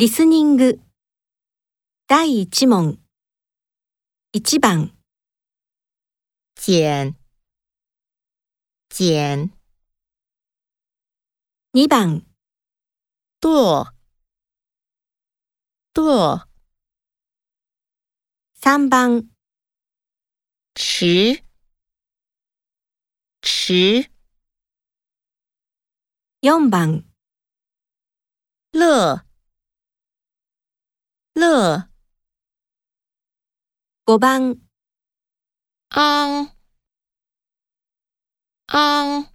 リスニング。第1問。1番。减减2番。剁。剁。3番。迟迟4番。乐乐5番昂昂